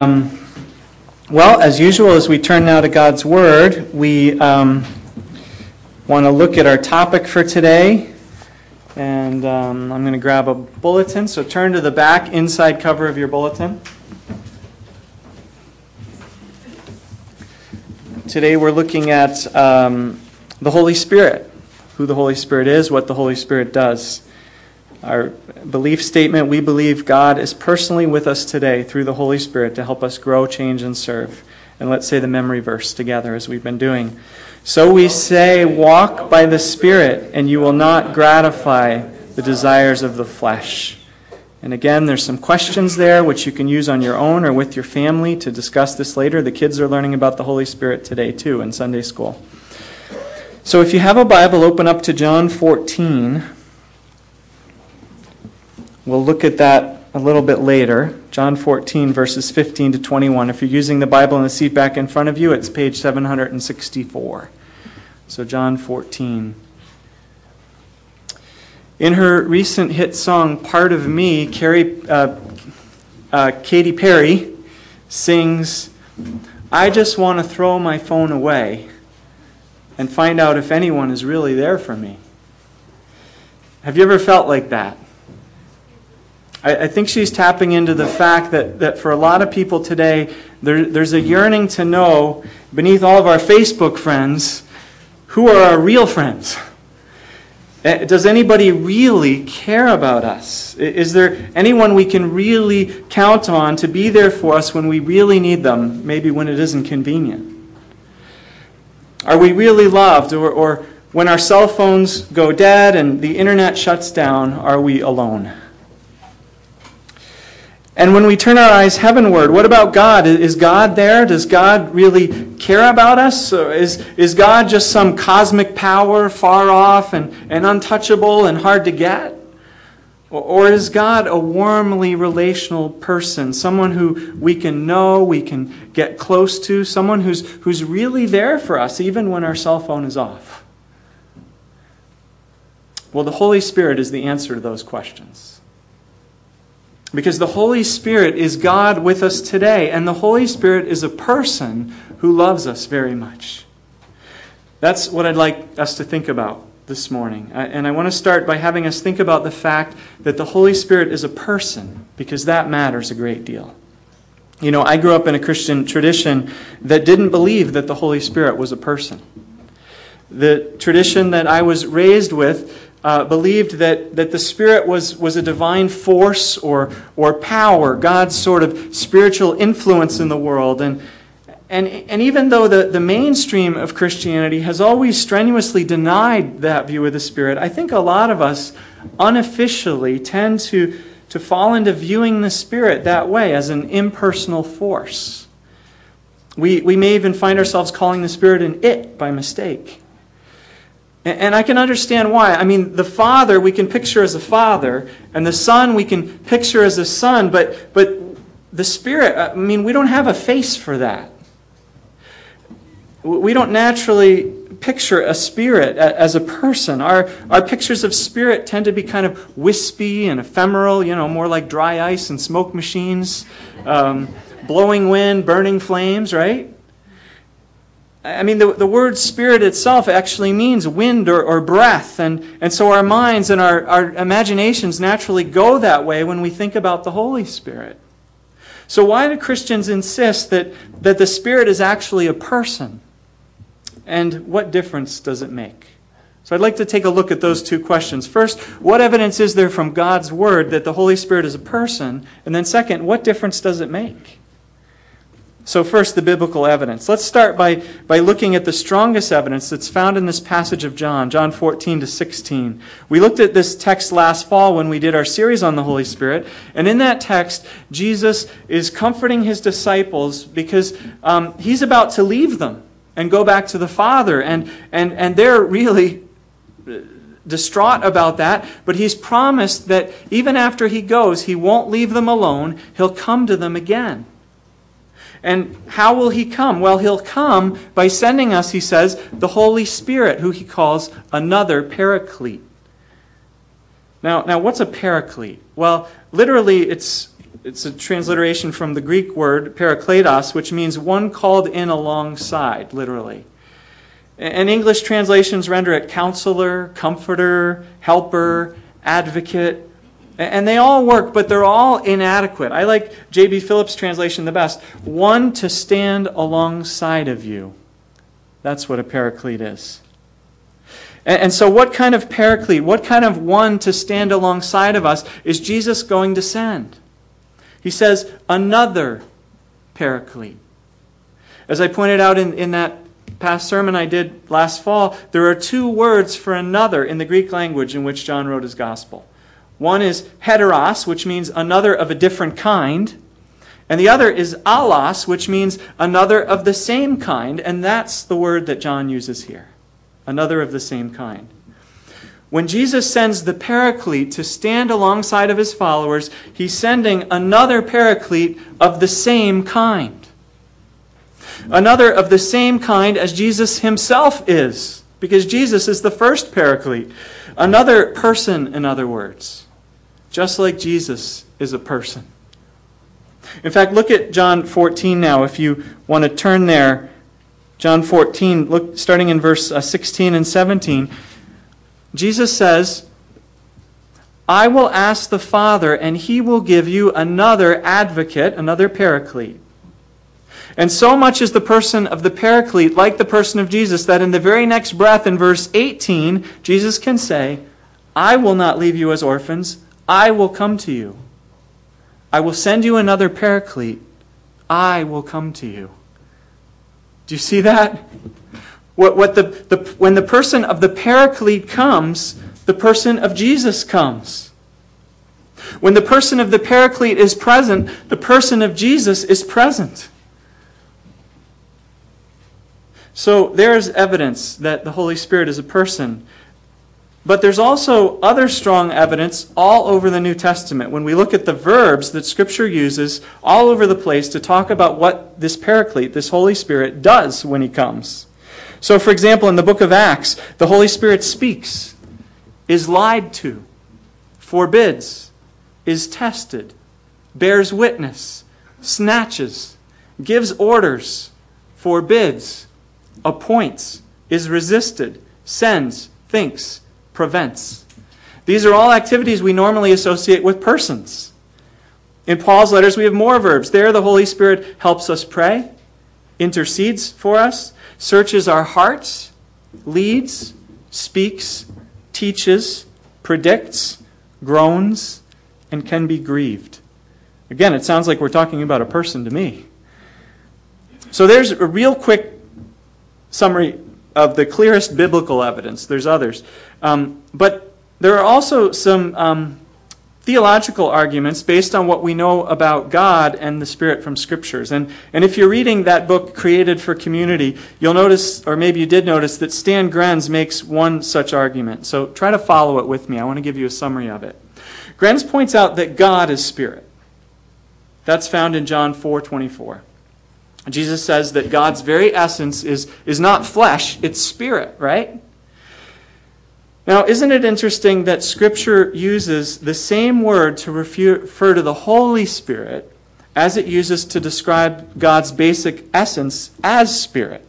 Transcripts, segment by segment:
Um, well, as usual, as we turn now to God's Word, we um, want to look at our topic for today. And um, I'm going to grab a bulletin. So turn to the back inside cover of your bulletin. Today we're looking at um, the Holy Spirit, who the Holy Spirit is, what the Holy Spirit does. Our belief statement we believe God is personally with us today through the Holy Spirit to help us grow, change, and serve. And let's say the memory verse together as we've been doing. So we say, Walk by the Spirit, and you will not gratify the desires of the flesh. And again, there's some questions there which you can use on your own or with your family to discuss this later. The kids are learning about the Holy Spirit today, too, in Sunday school. So if you have a Bible, open up to John 14. We'll look at that a little bit later. John 14, verses 15 to 21. If you're using the Bible in the seat back in front of you, it's page 764. So, John 14. In her recent hit song, Part of Me, Carrie, uh, uh, Katy Perry sings, I just want to throw my phone away and find out if anyone is really there for me. Have you ever felt like that? I, think she's tapping into the fact that, for a lot of people today, there, there's a yearning to know, beneath all of our Facebook friends, who are our real friends. Eh, does anybody really care about us? Is there anyone we can really count on to be there for us when we really need them, maybe when it isn't convenient? Are we really loved? Or, or when our cell phones go dead and the internet shuts down, are we alone? And when we turn our eyes heavenward, what about God? Is God there? Does God really care about us? Is, is God just some cosmic power far off and, and untouchable and hard to get? Or is God a warmly relational person, someone who we can know, we can get close to, someone who's, who's really there for us even when our cell phone is off? Well, the Holy Spirit is the answer to those questions. Because the Holy Spirit is God with us today, and the Holy Spirit is a person who loves us very much. That's what I'd like us to think about this morning. And I want to start by having us think about the fact that the Holy Spirit is a person, because that matters a great deal. You know, I grew up in a Christian tradition that didn't believe that the Holy Spirit was a person. The tradition that I was raised with uh, believed that, that the Spirit was, was a divine force or, or power, God's sort of spiritual influence in the world. And, and, and even though the, the mainstream of Christianity has always strenuously denied that view of the Spirit, I think a lot of us unofficially tend to, to fall into viewing the Spirit that way as an impersonal force. We, we may even find ourselves calling the Spirit an it by mistake. And I can understand why. I mean, the Father we can picture as a father, and the Son we can picture as a son, but, but the Spirit, I mean, we don't have a face for that. We don't naturally picture a spirit as a person. Our, our pictures of spirit tend to be kind of wispy and ephemeral, you know, more like dry ice and smoke machines, um, blowing wind, burning flames, right? I mean, the, the word spirit itself actually means wind or, or breath. And, and so our minds and our, our imaginations naturally go that way when we think about the Holy Spirit. So, why do Christians insist that, that the Spirit is actually a person? And what difference does it make? So, I'd like to take a look at those two questions. First, what evidence is there from God's Word that the Holy Spirit is a person? And then, second, what difference does it make? So, first, the biblical evidence. Let's start by, by looking at the strongest evidence that's found in this passage of John, John 14 to 16. We looked at this text last fall when we did our series on the Holy Spirit. And in that text, Jesus is comforting his disciples because um, he's about to leave them and go back to the Father. And, and, and they're really distraught about that. But he's promised that even after he goes, he won't leave them alone, he'll come to them again. And how will he come? Well, he'll come by sending us, he says, the Holy Spirit, who he calls another paraclete. Now, now what's a paraclete? Well, literally, it's it's a transliteration from the Greek word parakletos, which means one called in alongside, literally. And English translations render it counselor, comforter, helper, advocate. And they all work, but they're all inadequate. I like J.B. Phillips' translation the best one to stand alongside of you. That's what a paraclete is. And, so, what kind of paraclete, what kind of one to stand alongside of us is Jesus going to send? He says, another paraclete. As I pointed out in, in that past sermon I did last fall, there are two words for another in the Greek language in which John wrote his gospel. One is heteros, which means another of a different kind. And the other is allos, which means another of the same kind. And that's the word that John uses here another of the same kind. When Jesus sends the paraclete to stand alongside of his followers, he's sending another paraclete of the same kind. Another of the same kind as Jesus himself is, because Jesus is the first paraclete. Another person, in other words, just like Jesus is a person. In fact, look at John 14 now, if you want to turn there John 14, look, starting in verse uh, 16 and 17, Jesus says, I will ask the Father, and he will give you another advocate, another paraclete. And so much is the person of the paraclete like the person of Jesus that in the very next breath, in verse 18, Jesus can say, I will not leave you as orphans, I will come to you. I will send you another paraclete, I will come to you. Do you see that? What, what the, the, when the person of the paraclete comes, the person of Jesus comes. When the person of the paraclete is present, the person of Jesus is present. So there's evidence that the Holy Spirit is a person. But there's also other strong evidence all over the New Testament. When we look at the verbs that Scripture uses all over the place to talk about what this Paraclete, this Holy Spirit, does when he comes. So, for example, in the book of Acts, the Holy Spirit speaks, is lied to, forbids, is tested, bears witness, snatches, gives orders, forbids, appoints, is resisted, sends, thinks, prevents. These are all activities we normally associate with persons. In Paul's letters, we have more verbs. There, the Holy Spirit helps us pray, intercedes for us, searches our hearts, leads, speaks, teaches, predicts, groans, and can be grieved. Again, it sounds like we're talking about a person to me. So there's a real quick summary of the clearest biblical evidence. There's others. Um, but there are also some um, theological arguments based on what we know about God and the Spirit from Scriptures. And, and if you're reading that book, Created for Community, you'll notice, or maybe you did notice, that Stan Grenz makes one such argument. So try to follow it with me. I want to give you a summary of it. Grenz points out that God is Spirit. That's found in John 4 24. Jesus says that God's very essence is, is not flesh, it's spirit, right? Now, isn't it interesting that Scripture uses the same word to refer to the Holy Spirit as it uses to describe God's basic essence as spirit?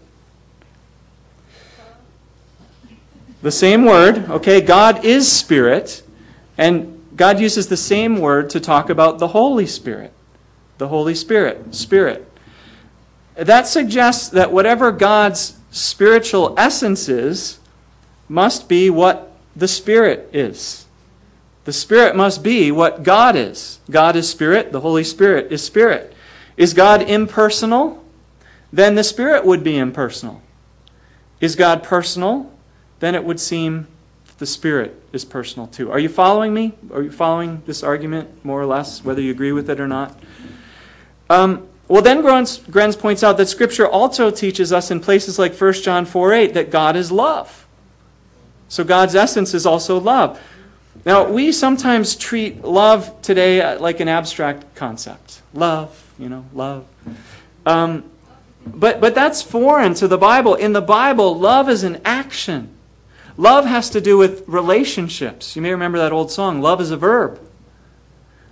The same word, okay, God is spirit, and God uses the same word to talk about the Holy Spirit. The Holy Spirit, spirit. That suggests that whatever God's spiritual essence is, must be what the Spirit is. The Spirit must be what God is. God is Spirit, the Holy Spirit is Spirit. Is God impersonal? Then the Spirit would be impersonal. Is God personal? Then it would seem the Spirit is personal too. Are you following me? Are you following this argument more or less, whether you agree with it or not? Um, well, then Grenz points out that Scripture also teaches us in places like 1 John 4 8 that God is love. So God's essence is also love. Now, we sometimes treat love today like an abstract concept. Love, you know, love. Um, but, but that's foreign to the Bible. In the Bible, love is an action. Love has to do with relationships. You may remember that old song, Love is a Verb.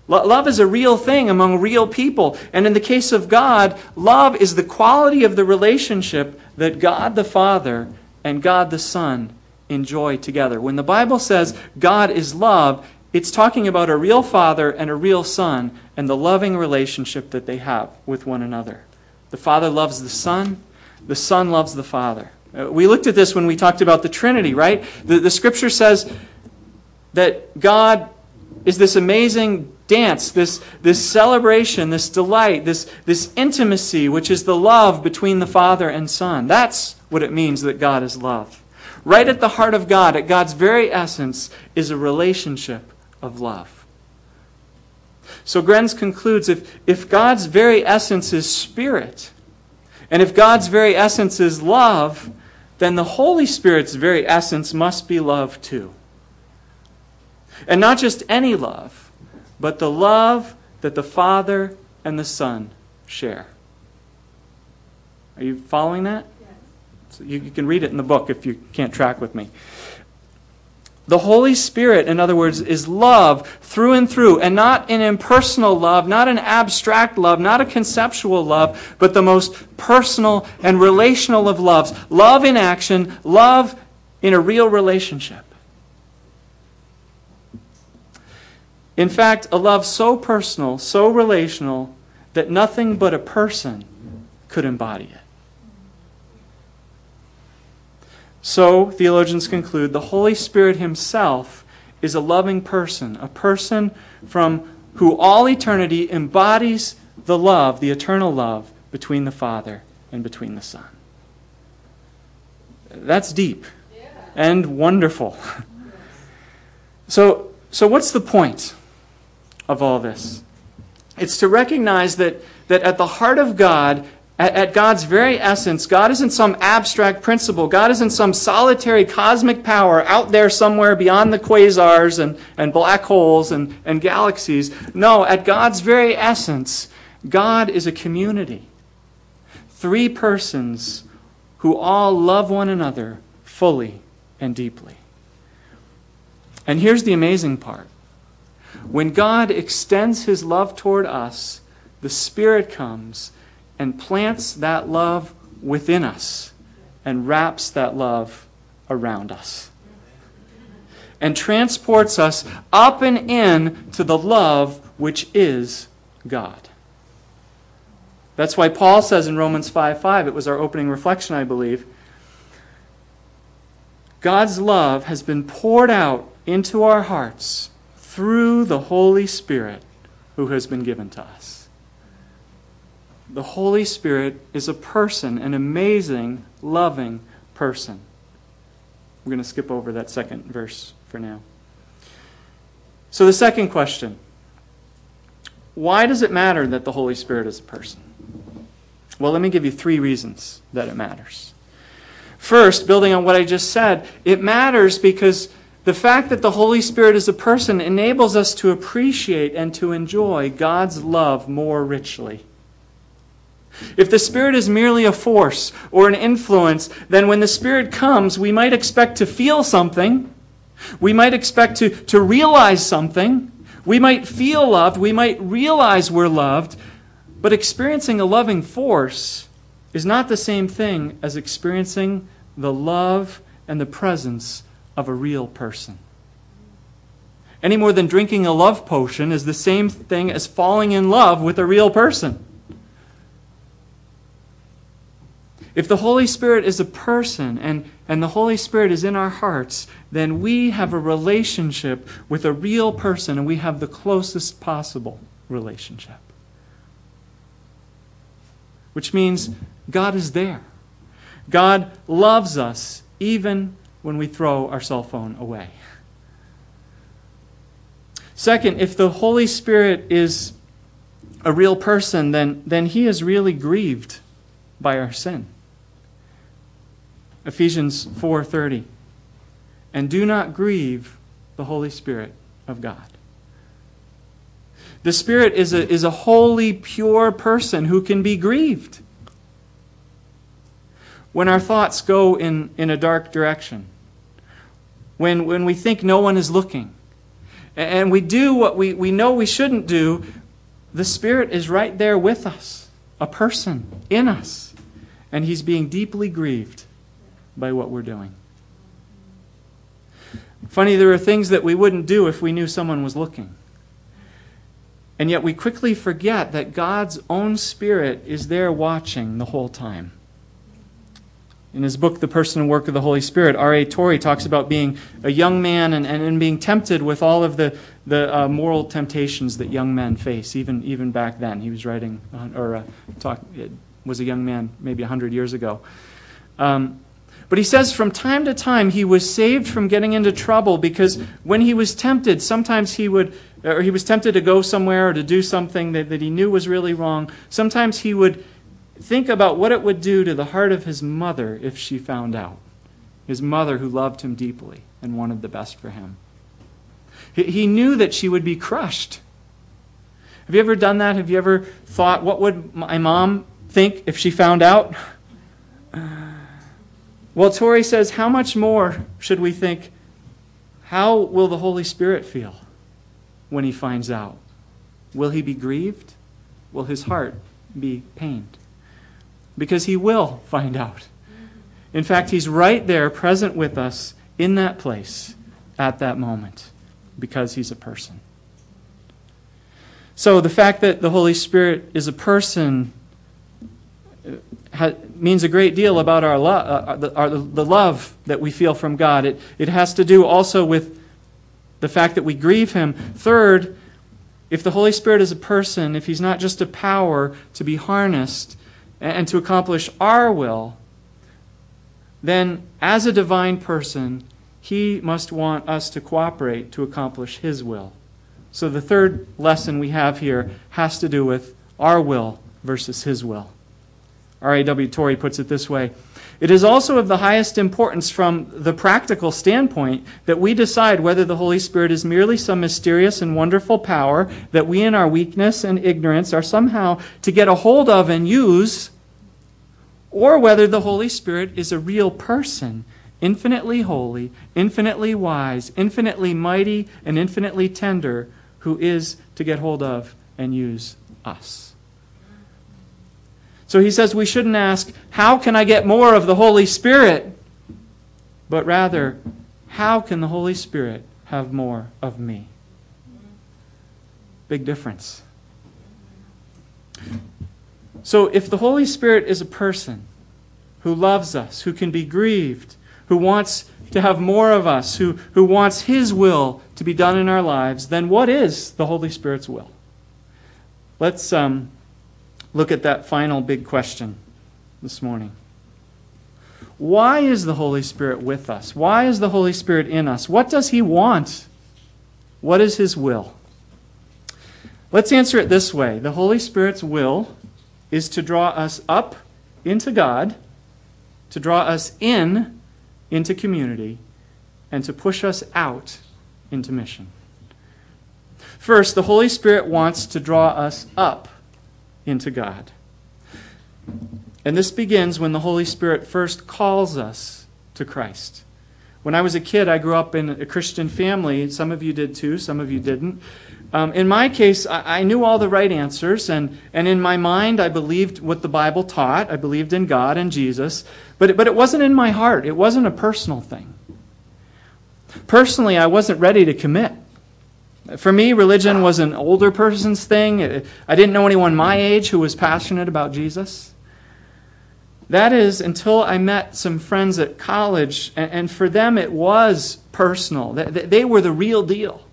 Love is a real thing among real people. And in the case of God, love is the quality of the relationship that God the Father and God the Son enjoy together. When the Bible says God is love, it's talking about a real father and a real son and the loving relationship that they have with one another. The Father loves the Son, the Son loves the Father. Uh, we looked at this when we talked about the Trinity, right? The, the scripture says that God is this amazing dance, this, this celebration, this delight, this, this intimacy, which is the love between the Father and Son. That's what it means that God is love. Right at the heart of God, at God's very essence, is a relationship of love. So Grenz concludes if, if God's very essence is spirit, and if God's very essence is love, then the Holy Spirit's very essence must be love too. And not just any love, but the love that the Father and the Son share. Are you following that? Yes. So you, you can read it in the book if you can't track with me. The Holy Spirit, in other words, is love through and through, and not an impersonal love, not an abstract love, not a conceptual love, but the most personal and relational of loves. Love in action, love in a real relationship. In fact, a love so personal, so relational, that nothing but a person could embody it. So, theologians conclude, the Holy Spirit himself is a loving person, a person from who all eternity embodies the love, the eternal love between the Father and between the Son. That's deep and wonderful. So, so what's the point of all this? It's to recognize that, that at the heart of God at, at God's very essence, God isn't some abstract principle. God isn't some solitary cosmic power out there somewhere beyond the quasars and, and black holes and, and galaxies. No, at God's very essence, God is a community. Three persons who all love one another fully and deeply. And here's the amazing part when God extends his love toward us, the Spirit comes and plants that love within us and wraps that love around us and transports us up and in to the love which is God. That's why Paul says in Romans 5 5, it was our opening reflection, I believe. God's love has been poured out into our hearts through the Holy Spirit who has been given to us the Holy Spirit is a person, an amazing, loving person. We're going to skip over that second verse for now. So, the second question why does it matter that the Holy Spirit is a person? Well, let me give you three reasons that it matters. First, building on what I just said, it matters because the fact that the Holy Spirit is a person enables us to appreciate and to enjoy God's love more richly. If the Spirit is merely a force or an influence, then when the Spirit comes, we might expect to feel something. We might expect to, to realize something. We might feel loved. We might realize we're loved. But experiencing a loving force is not the same thing as experiencing the love and the presence of a real person. Any more than drinking a love potion is the same thing as falling in love with a real person. If the Holy Spirit is a person and, and the Holy Spirit is in our hearts, then we have a relationship with a real person and we have the closest possible relationship. Which means God is there. God loves us even when we throw our cell phone away. Second, if the Holy Spirit is a real person, then, then he is really grieved by our sin. Ephesians 4:30. And do not grieve the Holy Spirit of God. The Spirit is a, is a holy, pure person who can be grieved. When our thoughts go in, in a dark direction, when, when we think no one is looking, and we do what we, we know we shouldn't do, the Spirit is right there with us, a person in us, and He's being deeply grieved by what we're doing. Funny, there are things that we wouldn't do if we knew someone was looking. And yet we quickly forget that God's own Spirit is there watching the whole time. In his book, The Person and Work of the Holy Spirit, R.A. Torrey talks about being a young man and, and, and being tempted with all of the, the uh, moral temptations that young men face, even, even back then. He was writing, uh, or uh, talk, was a young man maybe 100 years ago. Um, but he says from time to time he was saved from getting into trouble because when he was tempted, sometimes he would, or he was tempted to go somewhere or to do something that, that he knew was really wrong. Sometimes he would think about what it would do to the heart of his mother if she found out. His mother, who loved him deeply and wanted the best for him. He knew that she would be crushed. Have you ever done that? Have you ever thought, what would my mom think if she found out? Well, Torrey says, how much more should we think, how will the Holy Spirit feel when he finds out? Will he be grieved? Will his heart be pained? Because he will find out. In fact, he's right there, present with us in that place at that moment because he's a person. So the fact that the Holy Spirit is a person uh, means a great deal about our, lo- uh, the, our, the love that we feel from God. It, it has to do also with the fact that we grieve Him. Third, if the Holy Spirit is a person, if He's not just a power to be harnessed, and to accomplish our will, then as a divine person, he must want us to cooperate to accomplish his will. So the third lesson we have here has to do with our will versus his will. R.A.W. Torrey puts it this way It is also of the highest importance from the practical standpoint that we decide whether the Holy Spirit is merely some mysterious and wonderful power that we, in our weakness and ignorance, are somehow to get a hold of and use or whether the Holy Spirit is a real person, infinitely holy, infinitely wise, infinitely mighty, and infinitely tender, who is to get hold of and use us. So he says we shouldn't ask, How can I get more of the Holy Spirit? But rather, How can the Holy Spirit have more of me? Big difference. So, if the Holy Spirit is a person who loves us, who can be grieved, who wants to have more of us, who, who wants His will to be done in our lives, then what is the Holy Spirit's will? Let's um, look at that final big question this morning. Why is the Holy Spirit with us? Why is the Holy Spirit in us? What does He want? What is His will? Let's answer it this way The Holy Spirit's will is to draw us up into God, to draw us in into community, and to push us out into mission. First, the Holy Spirit wants to draw us up into God. And this begins when the Holy Spirit first calls us to Christ. When I was a kid, I grew up in a Christian family. Some of you did too, some of you didn't. Um, in my case, I, I, knew all the right answers, and, and in my mind, I believed what the Bible taught. I believed in God and Jesus, but it, but it wasn't in my heart. It wasn't a personal thing. Personally, I wasn't ready to commit. For me, religion was an older person's thing. I didn't know anyone my age who was passionate about Jesus. That is until I met some friends at college, and, for them it was personal. They were the real deal.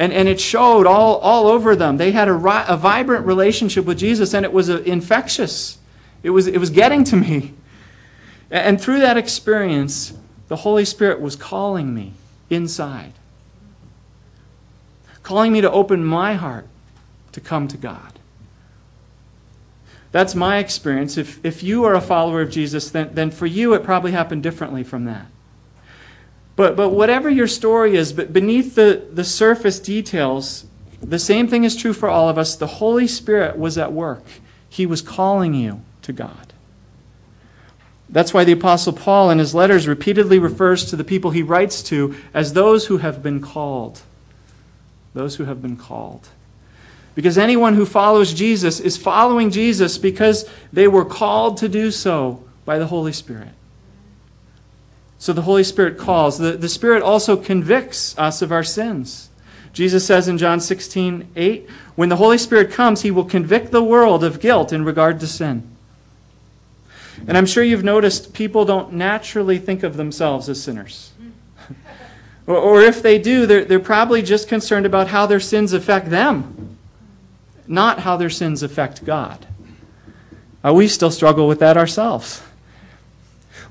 And, and it showed all, all over them. They had a, a vibrant relationship with Jesus, and it was a, infectious. It was, it was getting to me. And through that experience, the Holy Spirit was calling me inside, calling me to open my heart to come to God. That's my experience. If, if you are a follower of Jesus, then, then for you it probably happened differently from that. But, but whatever your story is, but beneath the, the surface details, the same thing is true for all of us. The Holy Spirit was at work, He was calling you to God. That's why the Apostle Paul in his letters repeatedly refers to the people he writes to as those who have been called. those who have been called. Because anyone who follows Jesus is following Jesus because they were called to do so by the Holy Spirit. So the Holy Spirit calls. The, the Spirit also convicts us of our sins. Jesus says in John 16, 8, when the Holy Spirit comes, he will convict the world of guilt in regard to sin. And I'm sure you've noticed people don't naturally think of themselves as sinners. or, or, if they do, they're, they're probably just concerned about how their sins affect them, not how their sins affect God. Uh, we still struggle with that ourselves.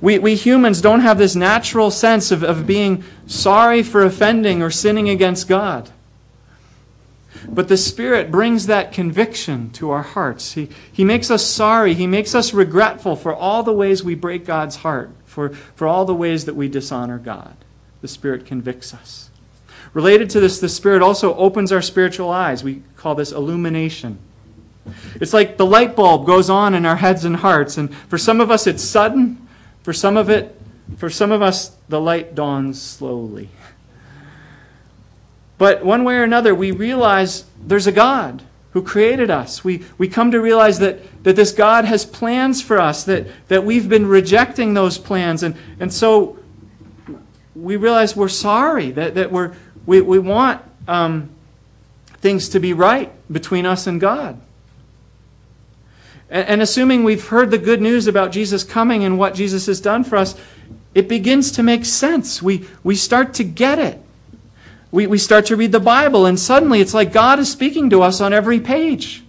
We, we humans don't have this natural sense of, of being sorry for offending or sinning against God. But the Spirit brings that conviction to our hearts. He, he makes us sorry. He makes us regretful for all the ways we break God's heart, for, for all the ways that we dishonor God. The Spirit convicts us. Related to this, the Spirit also opens our spiritual eyes. We call this illumination. It's like the light bulb goes on in our heads and hearts, and for some of us it's sudden, for some of it, for some of us, the light dawns slowly. But one way or another, we realize there's a God who created us. We, we come to realize that, that this God has plans for us, that, that we've been rejecting those plans. And, and so we realize we're sorry, that, that we're, we, we want um, things to be right between us and God. And assuming we've heard the good news about Jesus coming and what Jesus has done for us, it begins to make sense. We, we start to get it. We, we start to read the Bible, and suddenly it's like God is speaking to us on every page.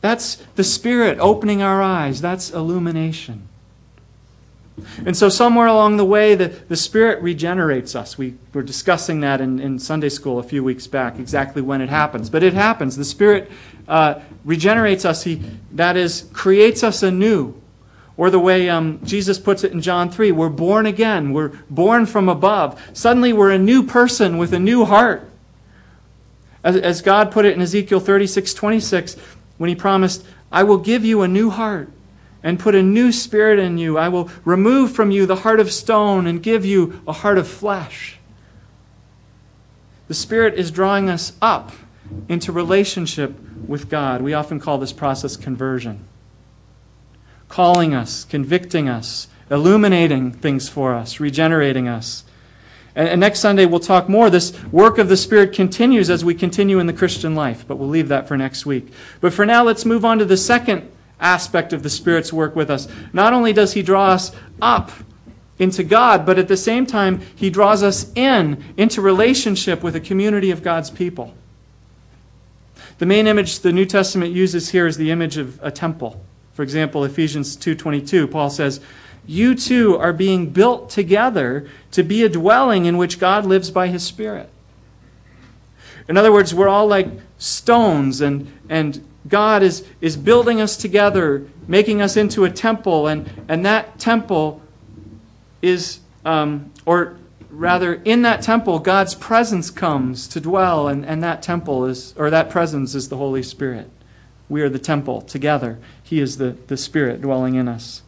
That's the Spirit opening our eyes, that's illumination. And so, somewhere along the way, the, the Spirit regenerates us. We were discussing that in, in Sunday school a few weeks back, exactly when it happens. But it happens. The Spirit uh, regenerates us, he, that is, creates us anew. Or the way um, Jesus puts it in John 3 we're born again, we're born from above. Suddenly, we're a new person with a new heart. As, as God put it in Ezekiel 36 26, when he promised, I will give you a new heart and put a new spirit in you. I will remove from you the heart of stone and give you a heart of flesh. The Spirit is drawing us up into relationship with God. We often call this process conversion. Calling us, convicting us, illuminating things for us, regenerating us. And, next Sunday we'll talk more. This work of the Spirit continues as we continue in the Christian life, but we'll leave that for next week. But for now, let's move on to the second aspect of the Spirit's work with us. Not only does He draw us up into God, but at the same time, He draws us in, into relationship with a community of God's people. The main image the New Testament uses here is the image of a temple. For example, Ephesians 2:22, Paul says, "You too are being built together to be a dwelling in which God lives by his Spirit." In other words, we're all like stones and and God is, is building us together, making us into a temple, and, and that temple is, um, or rather, in that temple, God's presence comes to dwell, and, and that temple is, or that presence is the Holy Spirit. We are the temple together. He is the, the Spirit dwelling in us.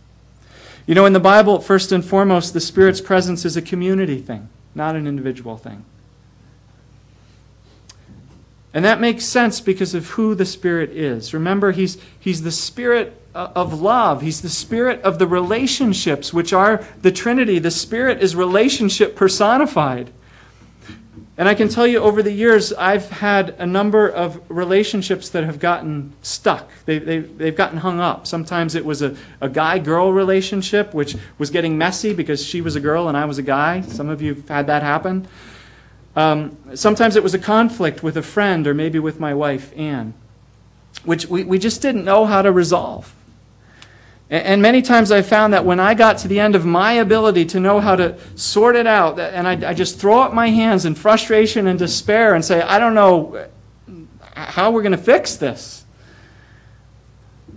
You know, in the Bible, first and foremost, the Spirit's presence is a community thing, not an individual thing. And that makes sense because of who the Spirit is. Remember, He's, he's the Spirit of love. He's the Spirit of the relationships, which are the Trinity. The Spirit is relationship personified. And I can tell you over the years, I've had a number of relationships that have gotten stuck. They, they, they've gotten hung up. Sometimes it was a, a guy girl relationship, which was getting messy because she was a girl and I was a guy. Some of you have had that happen. Um, sometimes it was a conflict with a friend or maybe with my wife, Anne, which we, we just didn't know how to resolve. And, and many times I found that when I got to the end of my ability to know how to sort it out, and I, I just throw up my hands in frustration and despair and say, I don't know how we're going to fix this.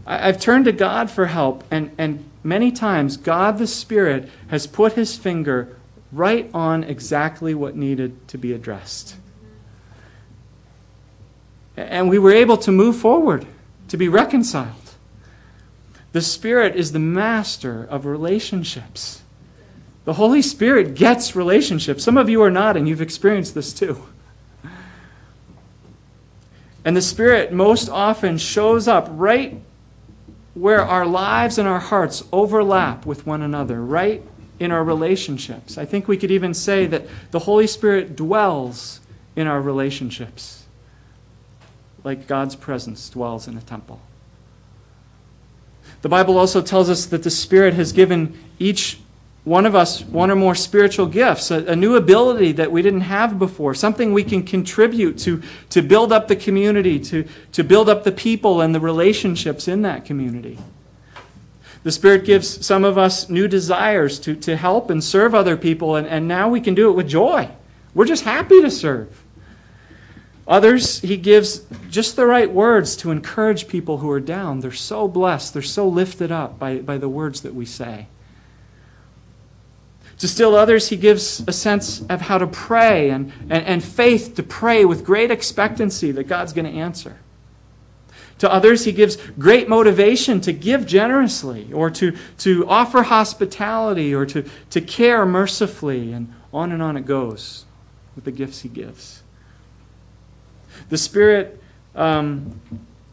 I, I've turned to God for help, and, and many times God the Spirit has put his finger right on exactly what needed to be addressed. And we were able to move forward, to be reconciled. The Spirit is the master of relationships. The Holy Spirit gets relationships. Some of you are not, and you've experienced this too. And the Spirit most often shows up right where our lives and our hearts overlap with one another, right in our relationships. I think we could even say that the Holy Spirit dwells in our relationships, like God's presence dwells in a temple. The Bible also tells us that the Spirit has given each one of us one or more spiritual gifts, a, a, new ability that we didn't have before, something we can contribute to, to build up the community, to, to build up the people and the relationships in that community. The Spirit gives some of us new desires to, to help and serve other people, and, and now we can do it with joy. We're just happy to serve. Others, He gives just the right words to encourage people who are down. They're so blessed, they're so lifted up by, by the words that we say. To still others, he gives a sense of how to pray and, and, and faith to pray with great expectancy that God's going to answer. To others, he gives great motivation to give generously or to, to offer hospitality or to, to care mercifully, and on and on it goes with the gifts he gives. The Spirit um,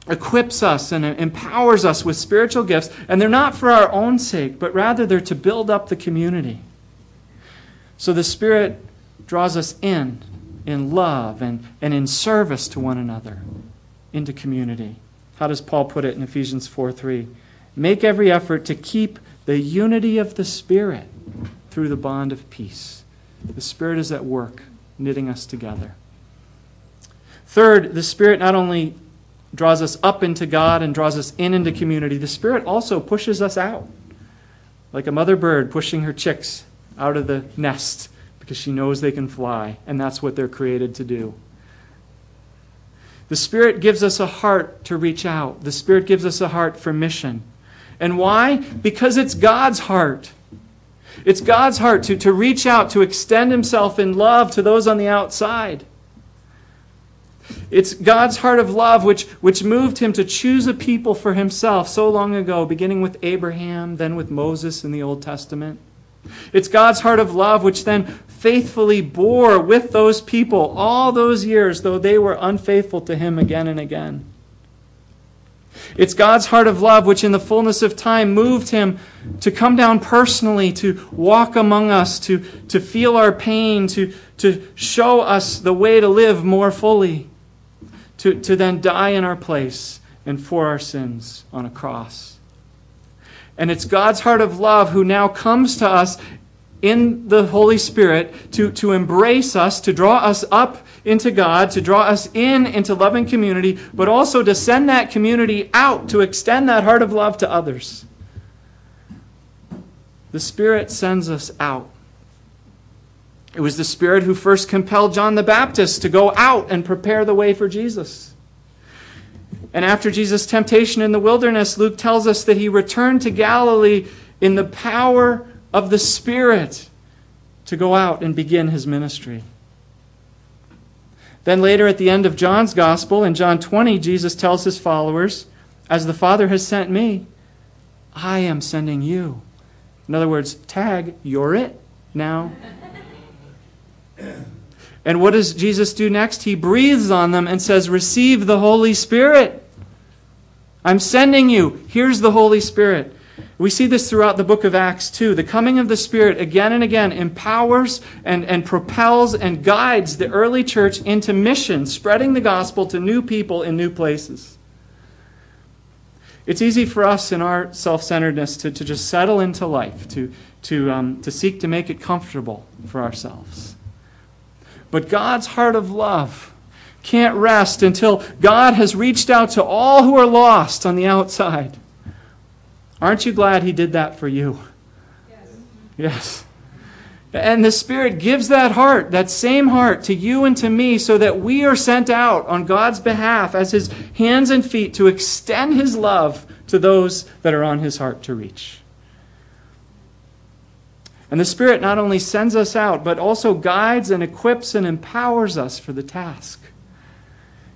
equips us and empowers us with spiritual gifts, and they're not for our own sake, but rather they're to build up the community. So the Spirit draws us in, in love and, and in service to one another, into community. How does Paul put it in Ephesians 4 3? Make every effort to keep the unity of the Spirit through the bond of peace. The Spirit is at work, knitting us together. Third, the Spirit not only draws us up into God and draws us in into community, the Spirit also pushes us out. Like a mother bird pushing her chicks out of the nest because she knows they can fly, and that's what they're created to do. The Spirit gives us a heart to reach out, the Spirit gives us a heart for mission. And why? Because it's God's heart. It's God's heart to, to reach out, to extend Himself in love to those on the outside. It's God's heart of love which, which moved him to choose a people for himself so long ago, beginning with Abraham, then with Moses in the Old Testament. It's God's heart of love which then faithfully bore with those people all those years, though they were unfaithful to Him again and again. It's God's heart of love which, in the fullness of time, moved Him to come down personally, to walk among us, to, to feel our pain, to, to show us the way to live more fully, to, to then die in our place and for our sins on a cross. And it's God's heart of love who now comes to us in the Holy Spirit to, to embrace us, to draw us up into God, to draw us in into loving community, but also to send that community out, to extend that heart of love to others. The Spirit sends us out. It was the Spirit who first compelled John the Baptist to go out and prepare the way for Jesus. And after Jesus' temptation in the wilderness, Luke tells us that he returned to Galilee in the power of the Spirit to go out and begin his ministry. Then later at the end of John's gospel, in John 20, Jesus tells his followers, As the Father has sent me, I am sending you. In other words, tag, you're it now. And what does Jesus do next? He breathes on them and says, Receive the Holy Spirit. I'm sending you. Here's the Holy Spirit. We see this throughout the book of Acts too. The coming of the Spirit again and again empowers and, and propels and guides the early church into mission, spreading the gospel to new people in new places. It's easy for us in our self centeredness to, to just settle into life, to, to, um, to seek to make it comfortable for ourselves. But God's heart of love can't rest until God has reached out to all who are lost on the outside. Aren't you glad He did that for you? Yes. yes. And the Spirit gives that heart, that same heart, to you and to me so that we are sent out on God's behalf as His hands and feet to extend His love to those that are on His heart to reach. And the Spirit not only sends us out, but also guides and equips and empowers us for the task.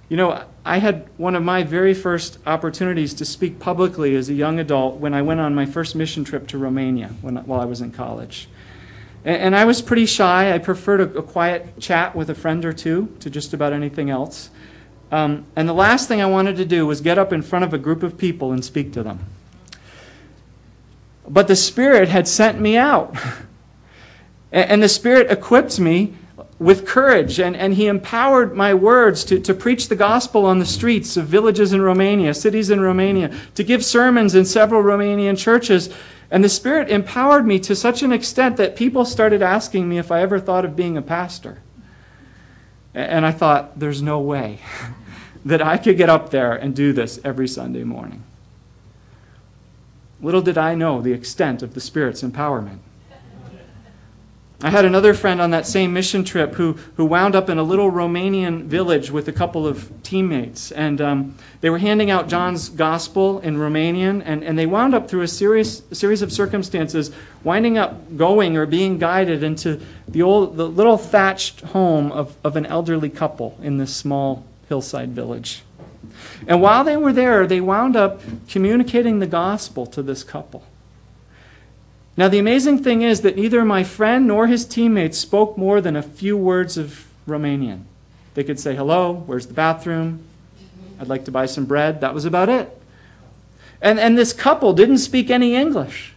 You know, I had one of my very first opportunities to speak publicly as a young adult when I went on my first mission trip to Romania when, while I was in college. And, and I was pretty shy. I preferred a, a, quiet chat with a friend or two to just about anything else. Um, and the last thing I wanted to do was get up in front of a group of people and speak to them. But the Spirit had sent me out. and the Spirit equipped me with courage, and, and He empowered my words to, to preach the gospel on the streets of villages in Romania, cities in Romania, to give sermons in several Romanian churches. And the Spirit empowered me to such an extent that people started asking me if I ever thought of being a pastor. And I thought, there's no way that I could get up there and do this every Sunday morning. Little did I know the extent of the Spirit's empowerment. I had another friend on that same mission trip who, who wound up in a little Romanian village with a couple of teammates. And um, they were handing out John's gospel in Romanian, and, and they wound up through a series, series of circumstances, winding up going or being guided into the, old, the little thatched home of, of an elderly couple in this small hillside village. And while they were there, they wound up communicating the gospel to this couple. Now, the amazing thing is that neither my friend nor his teammates spoke more than a few words of Romanian. They could say, Hello, where's the bathroom? I'd like to buy some bread. That was about it. And, and this couple didn't speak any English.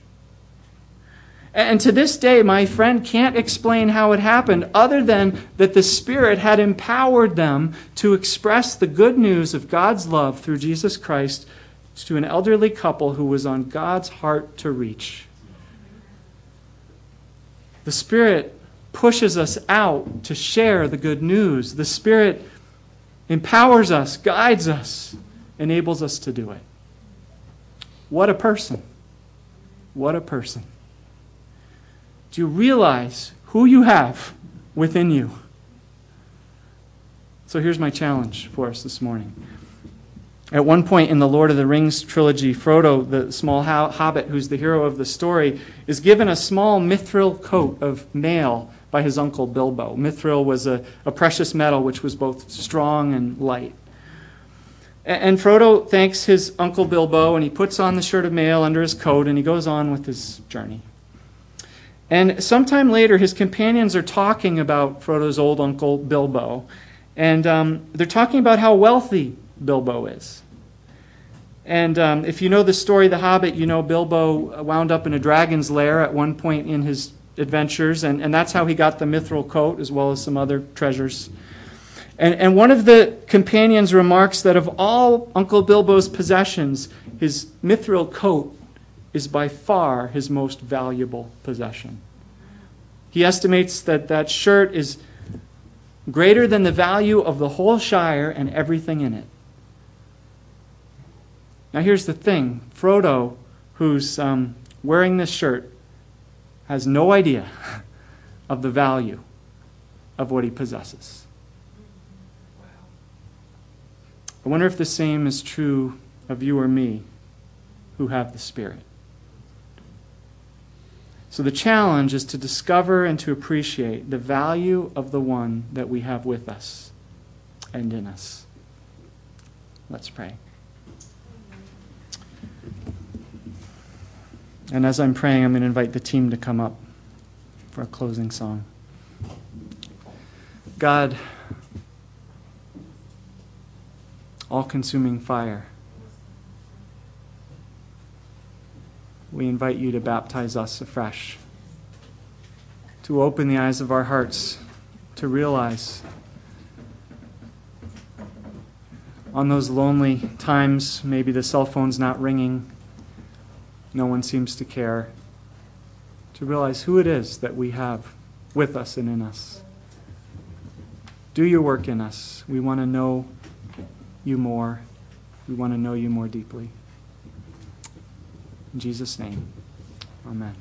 And to this day, my friend can't explain how it happened other than that the Spirit had empowered them to express the good news of God's love through Jesus Christ to an elderly couple who was on God's heart to reach. The Spirit pushes us out to share the good news. The Spirit empowers us, guides us, enables us to do it. What a person! What a person. Do you realize who you have within you? So here's my challenge for us this morning. At one point in the Lord of the Rings trilogy, Frodo, the small hobbit who's the hero of the story, is given a small mithril coat of mail by his uncle Bilbo. Mithril was a, a precious metal which was both strong and light. And Frodo thanks his uncle Bilbo and he puts on the shirt of mail under his coat and he goes on with his journey. And sometime later, his companions are talking about Frodo's old uncle Bilbo. And um, they're talking about how wealthy Bilbo is. And um, if you know the story of The Hobbit, you know Bilbo wound up in a dragon's lair at one point in his adventures, and, and that's how he got the mithril coat as well as some other treasures. And, and one of the companions remarks that of all Uncle Bilbo's possessions, his mithril coat is by far his most valuable possession. He estimates that that shirt is greater than the value of the whole Shire and everything in it. Now, here's the thing Frodo, who's um, wearing this shirt, has no idea of the value of what he possesses. I wonder if the same is true of you or me who have the Spirit. So, the challenge is to discover and to appreciate the value of the one that we have with us and in us. Let's pray. And as I'm praying, I'm going to invite the team to come up for a closing song. God, all consuming fire, we invite you to baptize us afresh, to open the eyes of our hearts, to realize on those lonely times, maybe the cell phone's not ringing no one seems to care, to realize who it is that we have with us and in us. Do your work in us. We want to know you more. We want to know you more deeply. In Jesus' name, amen.